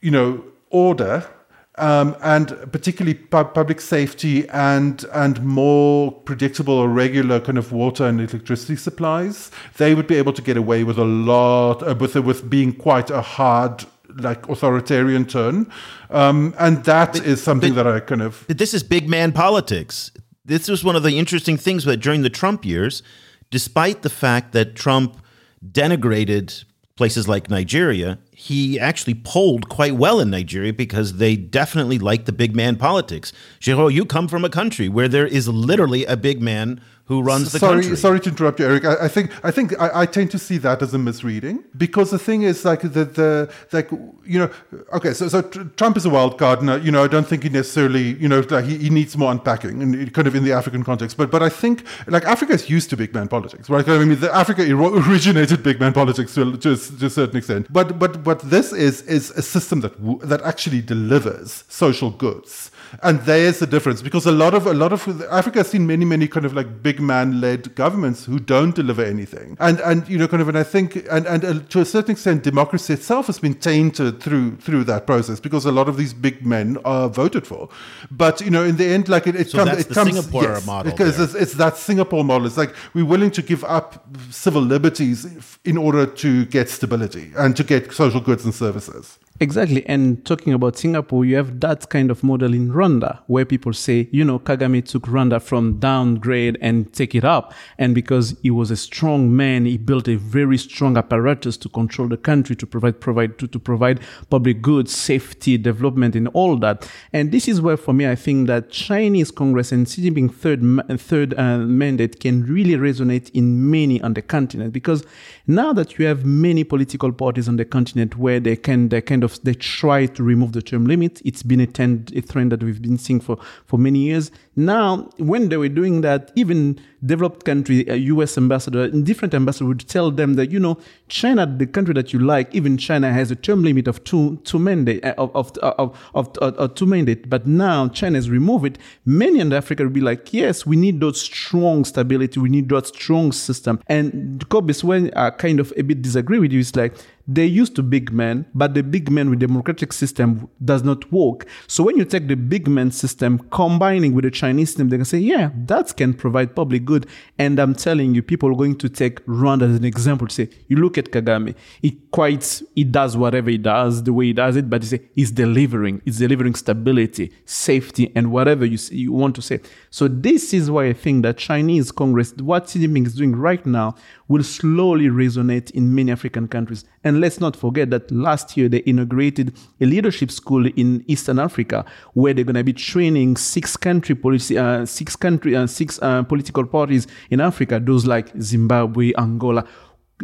you know order um, and particularly pu- public safety and and more predictable or regular kind of water and electricity supplies, they would be able to get away with a lot uh, with with being quite a hard like authoritarian turn, um, and that is something but- that I kind of But this is big man politics. This was one of the interesting things that during the Trump years, despite the fact that Trump denigrated places like Nigeria, he actually polled quite well in Nigeria because they definitely like the big man politics. Geraud, you come from a country where there is literally a big man who runs the sorry, country. sorry to interrupt you, Eric. I, I think I think I, I tend to see that as a misreading because the thing is like the the like you know okay so so tr- Trump is a wild card and uh, you know I don't think he necessarily you know like he, he needs more unpacking and kind of in the African context but but I think like Africa is used to big man politics right I mean the Africa originated big man politics to, to, to a certain extent but but what this is is a system that w- that actually delivers social goods and there's the difference because a lot of a lot of Africa has seen many many kind of like big man led governments who don't deliver anything, and and you know kind of and I think and and uh, to a certain extent democracy itself has been tainted through through that process because a lot of these big men are voted for, but you know in the end like it, it so comes it comes Singapore yes, model because it's, it's that Singapore model. It's like we're willing to give up civil liberties in order to get stability and to get social goods and services. Exactly. And talking about Singapore, you have that kind of model in Rwanda where people say, you know, Kagame took Rwanda from downgrade and take it up. And because he was a strong man, he built a very strong apparatus to control the country, to provide, provide, to, to provide public goods, safety, development, and all that. And this is where, for me, I think that Chinese Congress and Xi Jinping third, third uh, mandate can really resonate in many on the continent because now that you have many political parties on the continent where they can, they kind of they try to remove the term limit. It's been a trend, a trend that we've been seeing for, for many years. Now, when they were doing that, even developed country, uh, a US ambassador, different ambassador would tell them that, you know, China, the country that you like, even China has a term limit of two, two mandate, uh, of, of, uh, of, of, of, of two mandate. But now China has removed it. Many in Africa will be like, yes, we need that strong stability. We need that strong system. And Cobus, when I kind of a bit disagree with you, it's like, they used to big men, but the big men with democratic system does not work. So when you take the big man system combining with the Chinese system, they can say, yeah, that can provide public good. And I'm telling you, people are going to take Rwanda as an example to say, you look at Kagame, he quite, he does whatever he does, the way he does it, but he say, he's delivering, he's delivering stability, safety, and whatever you, you want to say. So this is why I think that Chinese Congress, what Xi Jinping is doing right now, will slowly resonate in many African countries. And let's not forget that last year they inaugurated a leadership school in Eastern Africa where they're going to be training six country policy, uh, six country, uh, six uh, political parties in Africa, those like Zimbabwe, Angola,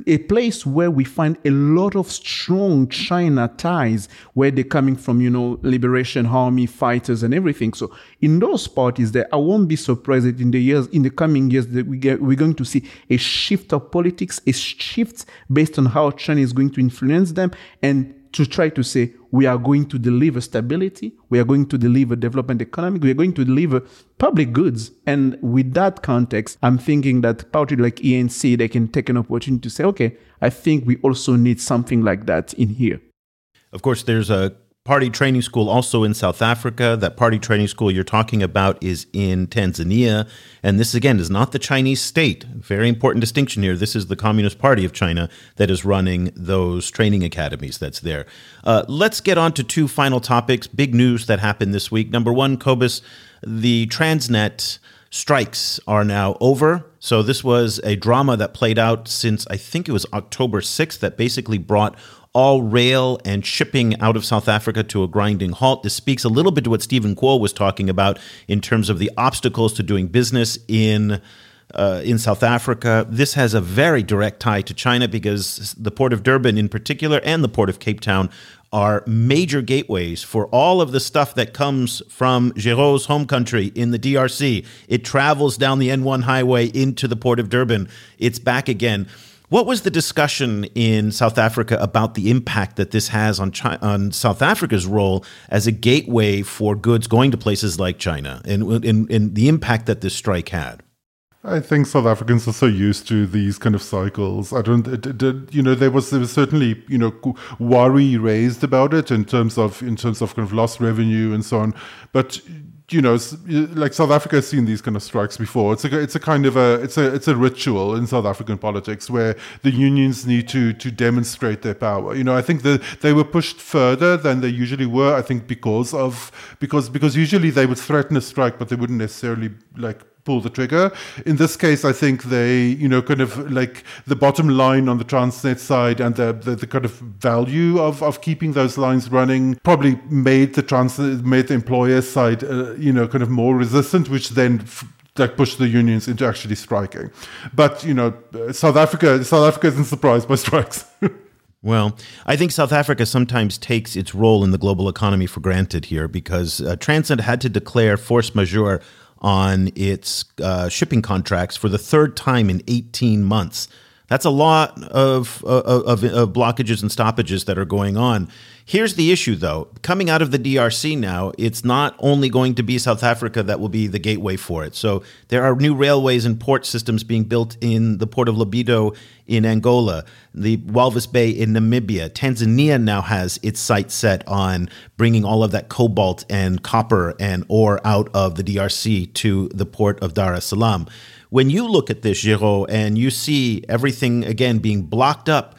a place where we find a lot of strong China ties, where they're coming from, you know, liberation army fighters and everything. So in those parties, there, I won't be surprised that in the years, in the coming years, that we get, we're going to see a shift of politics, a shift based on how China is going to influence them, and to try to say we are going to deliver stability, we are going to deliver development economic, we are going to deliver public goods. And with that context, I'm thinking that party like ANC, they can take an opportunity to say, okay, I think we also need something like that in here. Of course, there's a party training school also in South Africa. That party training school you're talking about is in Tanzania. And this, again, is not the Chinese state. Very important distinction here. This is the Communist Party of China that is running those training academies that's there. Uh, let's get on to two final topics. Big news that happened this week. Number one, Cobus, the Transnet strikes are now over. So this was a drama that played out since I think it was October 6th that basically brought all rail and shipping out of South Africa to a grinding halt. This speaks a little bit to what Stephen Kuo was talking about in terms of the obstacles to doing business in. Uh, in South Africa. This has a very direct tie to China because the port of Durban, in particular, and the port of Cape Town are major gateways for all of the stuff that comes from Géraud's home country in the DRC. It travels down the N1 highway into the port of Durban. It's back again. What was the discussion in South Africa about the impact that this has on China, on South Africa's role as a gateway for goods going to places like China, and, and, and the impact that this strike had? I think South Africans are so used to these kind of cycles. I don't, it, it, you know, there was there was certainly you know worry raised about it in terms of in terms of kind of lost revenue and so on, but you know, like South Africa has seen these kind of strikes before. It's a it's a kind of a it's a it's a ritual in South African politics where the unions need to to demonstrate their power. You know, I think that they were pushed further than they usually were. I think because of because because usually they would threaten a strike, but they wouldn't necessarily like pull the trigger. In this case, I think they, you know, kind of like the bottom line on the Transnet side and the, the, the kind of value of, of keeping those lines running probably made the Transnet, made the employer side, uh, you know, kind of more resistant, which then f- like push the unions into actually striking. But you know, South Africa, South Africa isn't surprised by strikes. Well, I think South Africa sometimes takes its role in the global economy for granted here because uh, Transnet had to declare force majeure on its uh, shipping contracts for the third time in 18 months. That's a lot of, of, of, blockages and stoppages that are going on. Here's the issue, though. Coming out of the DRC now, it's not only going to be South Africa that will be the gateway for it. So there are new railways and port systems being built in the port of Lobito in Angola, the Walvis Bay in Namibia. Tanzania now has its sights set on bringing all of that cobalt and copper and ore out of the DRC to the port of Dar es Salaam. When you look at this, Geraud, and you see everything again being blocked up,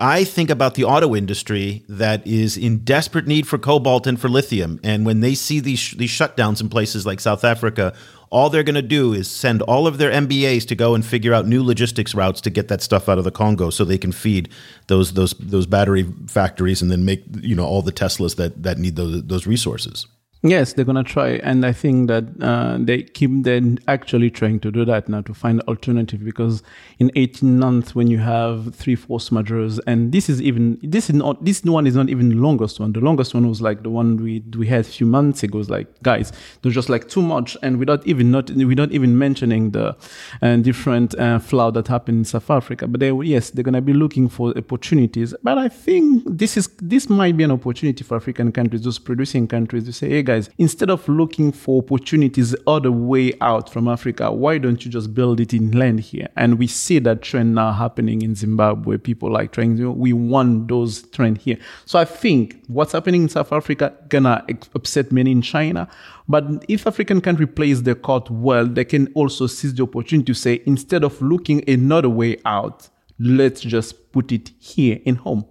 I think about the auto industry that is in desperate need for cobalt and for lithium. And when they see these these shutdowns in places like South Africa, all they're going to do is send all of their MBAs to go and figure out new logistics routes to get that stuff out of the Congo, so they can feed those those those battery factories and then make you know all the Teslas that that need those those resources. Yes, they're gonna try, and I think that uh, they keep then actually trying to do that now to find alternative because in 18 months when you have three force majeures, and this is even this is not this one is not even the longest one. The longest one was like the one we we had a few months ago. Was like guys, there's just like too much, and without even not without even mentioning the uh, different uh, flood that happened in South Africa. But they yes, they're gonna be looking for opportunities. But I think this is this might be an opportunity for African countries, those producing countries, to say, hey guys, instead of looking for opportunities other way out from Africa, why don't you just build it inland here? And we see that trend now happening in Zimbabwe. People like trying to, we want those trend here. So I think what's happening in South Africa gonna upset many in China. But if African country plays their card well, they can also seize the opportunity to say, instead of looking another way out, let's just put it here in home.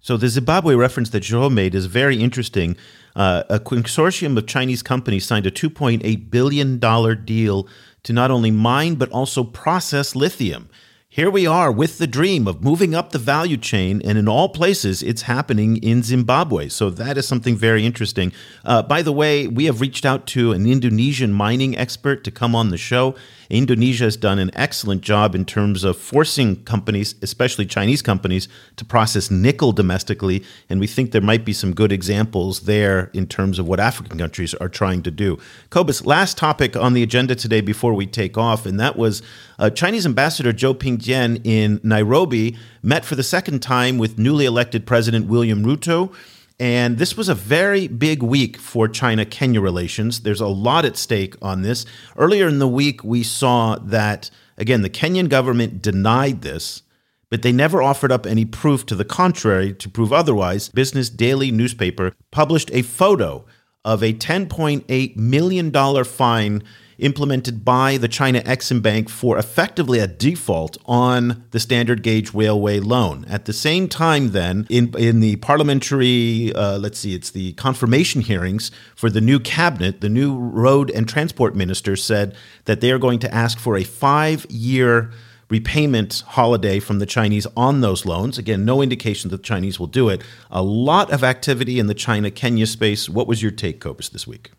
So the Zimbabwe reference that Joe made is very interesting. Uh, a consortium of Chinese companies signed a $2.8 billion deal to not only mine but also process lithium. Here we are with the dream of moving up the value chain, and in all places, it's happening in Zimbabwe. So that is something very interesting. Uh, by the way, we have reached out to an Indonesian mining expert to come on the show. Indonesia has done an excellent job in terms of forcing companies, especially Chinese companies, to process nickel domestically. And we think there might be some good examples there in terms of what African countries are trying to do. Cobus, last topic on the agenda today before we take off, and that was uh, Chinese Ambassador Zhou Pingjian in Nairobi met for the second time with newly elected President William Ruto. And this was a very big week for China Kenya relations. There's a lot at stake on this. Earlier in the week, we saw that, again, the Kenyan government denied this, but they never offered up any proof to the contrary to prove otherwise. Business Daily newspaper published a photo of a $10.8 million fine implemented by the China Exim Bank for effectively a default on the standard gauge railway loan. At the same time, then, in, in the parliamentary, uh, let's see, it's the confirmation hearings for the new cabinet, the new road and transport minister said that they are going to ask for a five year repayment holiday from the Chinese on those loans. Again, no indication that the Chinese will do it. A lot of activity in the China Kenya space. What was your take, Cobus, this week?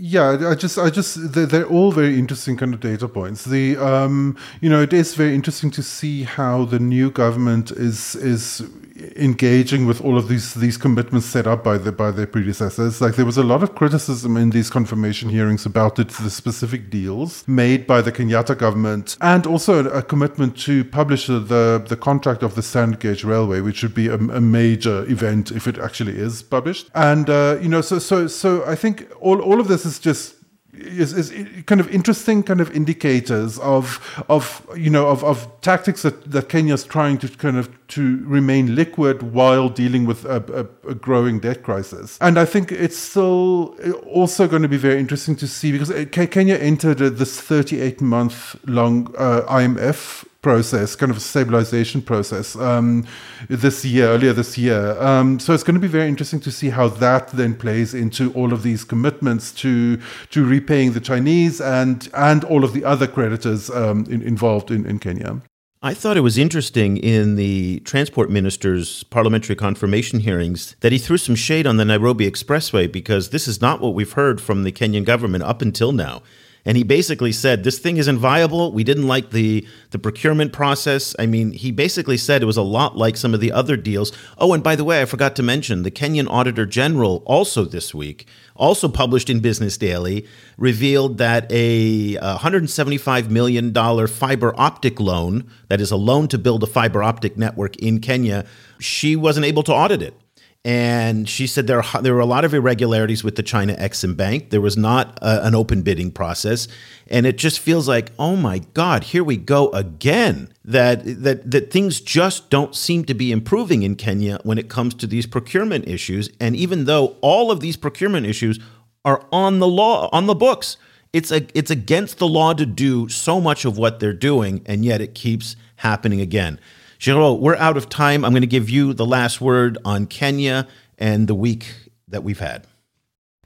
Yeah i just i just they're, they're, all very interesting kind of data points. The um you know it is very interesting to see how the new government is is engaging with all of these these commitments set up by the by their predecessors. Like there was a lot of criticism in these confirmation hearings about it, the specific deals made by the Kenyatta government, and also a, commitment to publish the, the, the contract of the standard gauge railway, which would be a, a major event if it actually is published. And uh, you know, so so so I think all all of this is just is, is kind of interesting kind of indicators of of you know of, of tactics that, that Kenya's trying to kind of to remain liquid while dealing with a, a, a, growing debt crisis. And I think it's still also going to be very interesting to see because Kenya entered this 38 month long uh, IMF process, kind of a stabilization process um, this year, earlier this year. Um, so it's going to be very interesting to see how that then plays into all of these commitments to to repaying the Chinese and and all of the other creditors um, in, involved in, in Kenya. I thought it was interesting in the transport minister's parliamentary confirmation hearings that he threw some shade on the Nairobi Expressway because this is not what we've heard from the Kenyan government up until now. And he basically said, This thing isn't viable. We didn't like the, the procurement process. I mean, he basically said it was a lot like some of the other deals. Oh, and by the way, I forgot to mention the Kenyan Auditor General also this week, also published in Business Daily, revealed that a $175 million fiber optic loan, that is a loan to build a fiber optic network in Kenya, she wasn't able to audit it. And she said there are, there were a lot of irregularities with the China Exim Bank. There was not a, an open bidding process, and it just feels like, oh my God, here we go again. That that that things just don't seem to be improving in Kenya when it comes to these procurement issues. And even though all of these procurement issues are on the law on the books, it's a it's against the law to do so much of what they're doing, and yet it keeps happening again. Geraud, we're out of time. I'm going to give you the last word on Kenya and the week that we've had.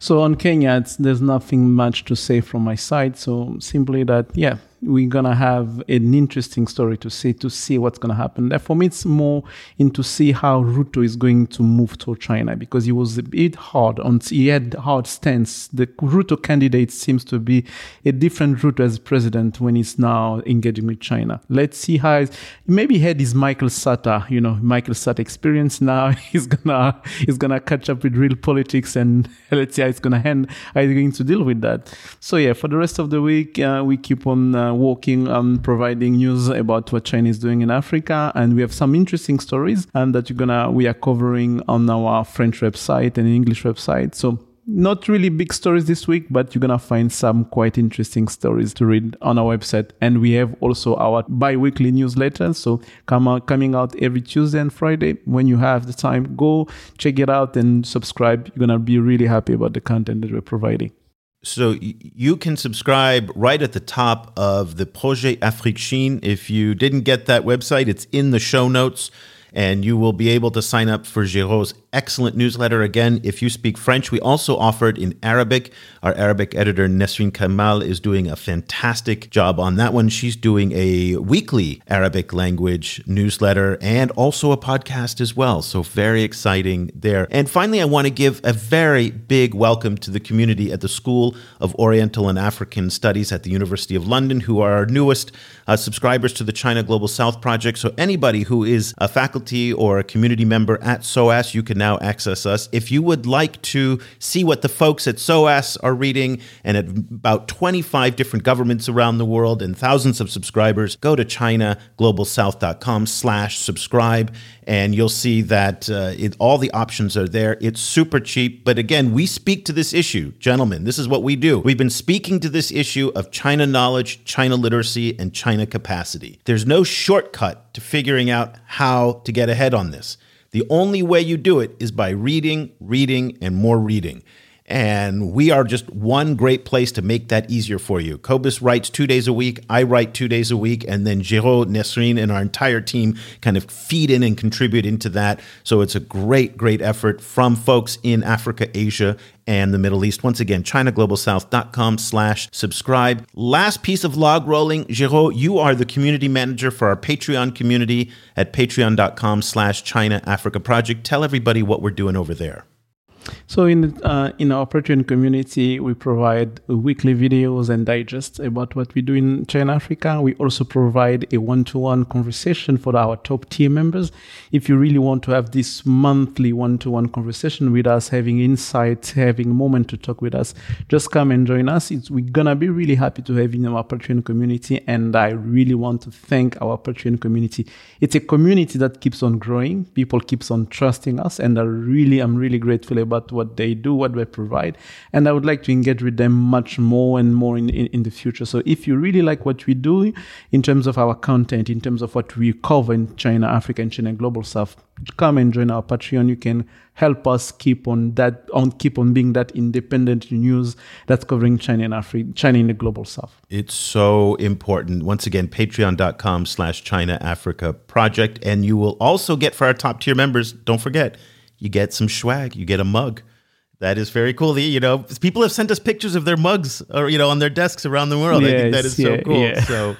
So on Kenya, there's nothing much to say from my side. So simply that, yeah, we're gonna have an interesting story to see to see what's gonna happen. There, for me, it's more into see how Ruto is going to move to China because he was a bit hard on. He had hard stance. The Ruto candidate seems to be a different Ruto as president when he's now engaging with China. Let's see how. Maybe he had his Michael Sata, you know, Michael Sata experience. Now he's gonna he's gonna catch up with real politics, and let's see how it's gonna end. How he's going to deal with that. So yeah, for the rest of the week, uh, we keep on. Uh, working on providing news about what China is doing in Africa, and we have some interesting stories and that you're gonna we are covering on our French website and English website. So not really big stories this week, but you're gonna find some quite interesting stories to read on our website. And we have also our bi-weekly newsletter, so come out, coming out every Tuesday and Friday. When you have the time, go check it out and subscribe. You're gonna be really happy about the content that we're providing. So you can subscribe right at the top of the Projet Afrique Chine. If you didn't get that website, it's in the show notes and you will be able to sign up for Geraud's excellent newsletter. Again, if you speak French, we also offer it in Arabic. Our Arabic editor, Nesrin Kamal, is doing a fantastic job on that one. She's doing a weekly Arabic language newsletter and also a podcast as well. So, very exciting there. And finally, I want to give a very big welcome to the community at the School of Oriental and African Studies at the University of London, who are our newest uh, subscribers to the China Global South Project. So, anybody who is a faculty or a community member at SOAS, you can now access us. If you would like to see what the folks at SOAS are reading and at about 25 different governments around the world and thousands of subscribers, go to chinaglobalsouth.com slash subscribe and you'll see that uh, it, all the options are there. It's super cheap. But again, we speak to this issue. Gentlemen, this is what we do. We've been speaking to this issue of China knowledge, China literacy, and China capacity. There's no shortcut to figuring out how to get ahead on this. The only way you do it is by reading, reading, and more reading. And we are just one great place to make that easier for you. Cobus writes two days a week. I write two days a week. And then Geraud, Nesrine, and our entire team kind of feed in and contribute into that. So it's a great, great effort from folks in Africa, Asia, and the Middle East. Once again, ChinaGlobalSouth.com slash subscribe. Last piece of log rolling. Geraud, you are the community manager for our Patreon community at patreon.com slash China Africa Project. Tell everybody what we're doing over there. So in uh, in our Patreon community, we provide weekly videos and digests about what we do in China Africa. We also provide a one-to-one conversation for our top tier members. If you really want to have this monthly one-to-one conversation with us, having insights, having a moment to talk with us, just come and join us. It's, we're gonna be really happy to have you in our Patreon community, and I really want to thank our Patreon community. It's a community that keeps on growing. People keeps on trusting us, and I really, I'm really grateful about about what they do, what they provide. And I would like to engage with them much more and more in, in, in the future. So if you really like what we do in terms of our content, in terms of what we cover in China, Africa, and China Global South, come and join our Patreon. You can help us keep on that on keep on being that independent news that's covering China and Africa, China in the global south. It's so important. Once again, patreon.com slash China Africa project. And you will also get for our top tier members, don't forget, you get some swag, you get a mug. That is very cool. You know, people have sent us pictures of their mugs, or you know, on their desks around the world. Yes, I think that is yeah, so cool. Yeah. So,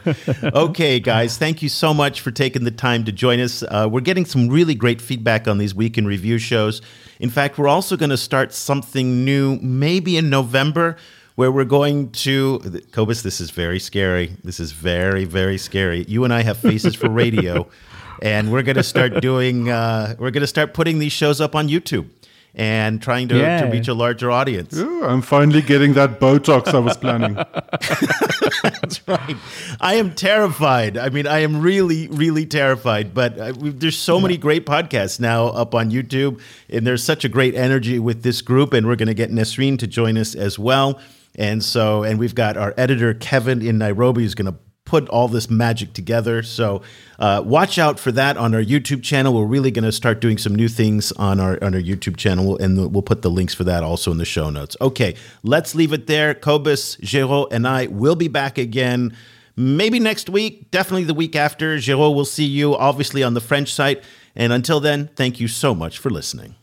okay, guys, thank you so much for taking the time to join us. Uh, we're getting some really great feedback on these week in review shows. In fact, we're also going to start something new, maybe in November where we're going to Cobus. This is very scary. This is very very scary. You and I have faces for radio, and we're going to start doing. Uh, we're going to start putting these shows up on YouTube and trying to, Yeah. to reach a larger audience. Ooh, I'm finally getting that Botox I was planning. That's right. I am terrified. I mean, I am really, really terrified. But uh, we, there's so many great podcasts now up on YouTube, and there's such a great energy with this group. And we're going to get Nesreen to join us as well. And so, and we've got our editor Kevin in Nairobi who's going to put all this magic together. So uh, watch out for that on our YouTube channel. We're really going to start doing some new things on our on our YouTube channel, and we'll put the links for that also in the show notes. Okay, let's leave it there. Cobus, Geraud, and I will be back again. Maybe next week, definitely the week after. Geraud will see you obviously on the French site. And until then, thank you so much for listening.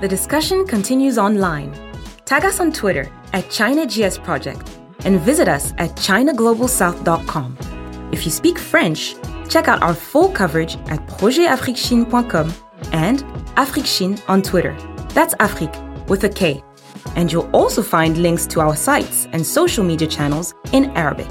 The discussion continues online. Tag us on Twitter at ChinaGS Project and visit us at ChinaGlobalSouth.com. If you speak French, check out our full coverage at projetafriquechine.com and AfrikChine on Twitter. That's Afrik with a K. And you'll also find links to our sites and social media channels in Arabic.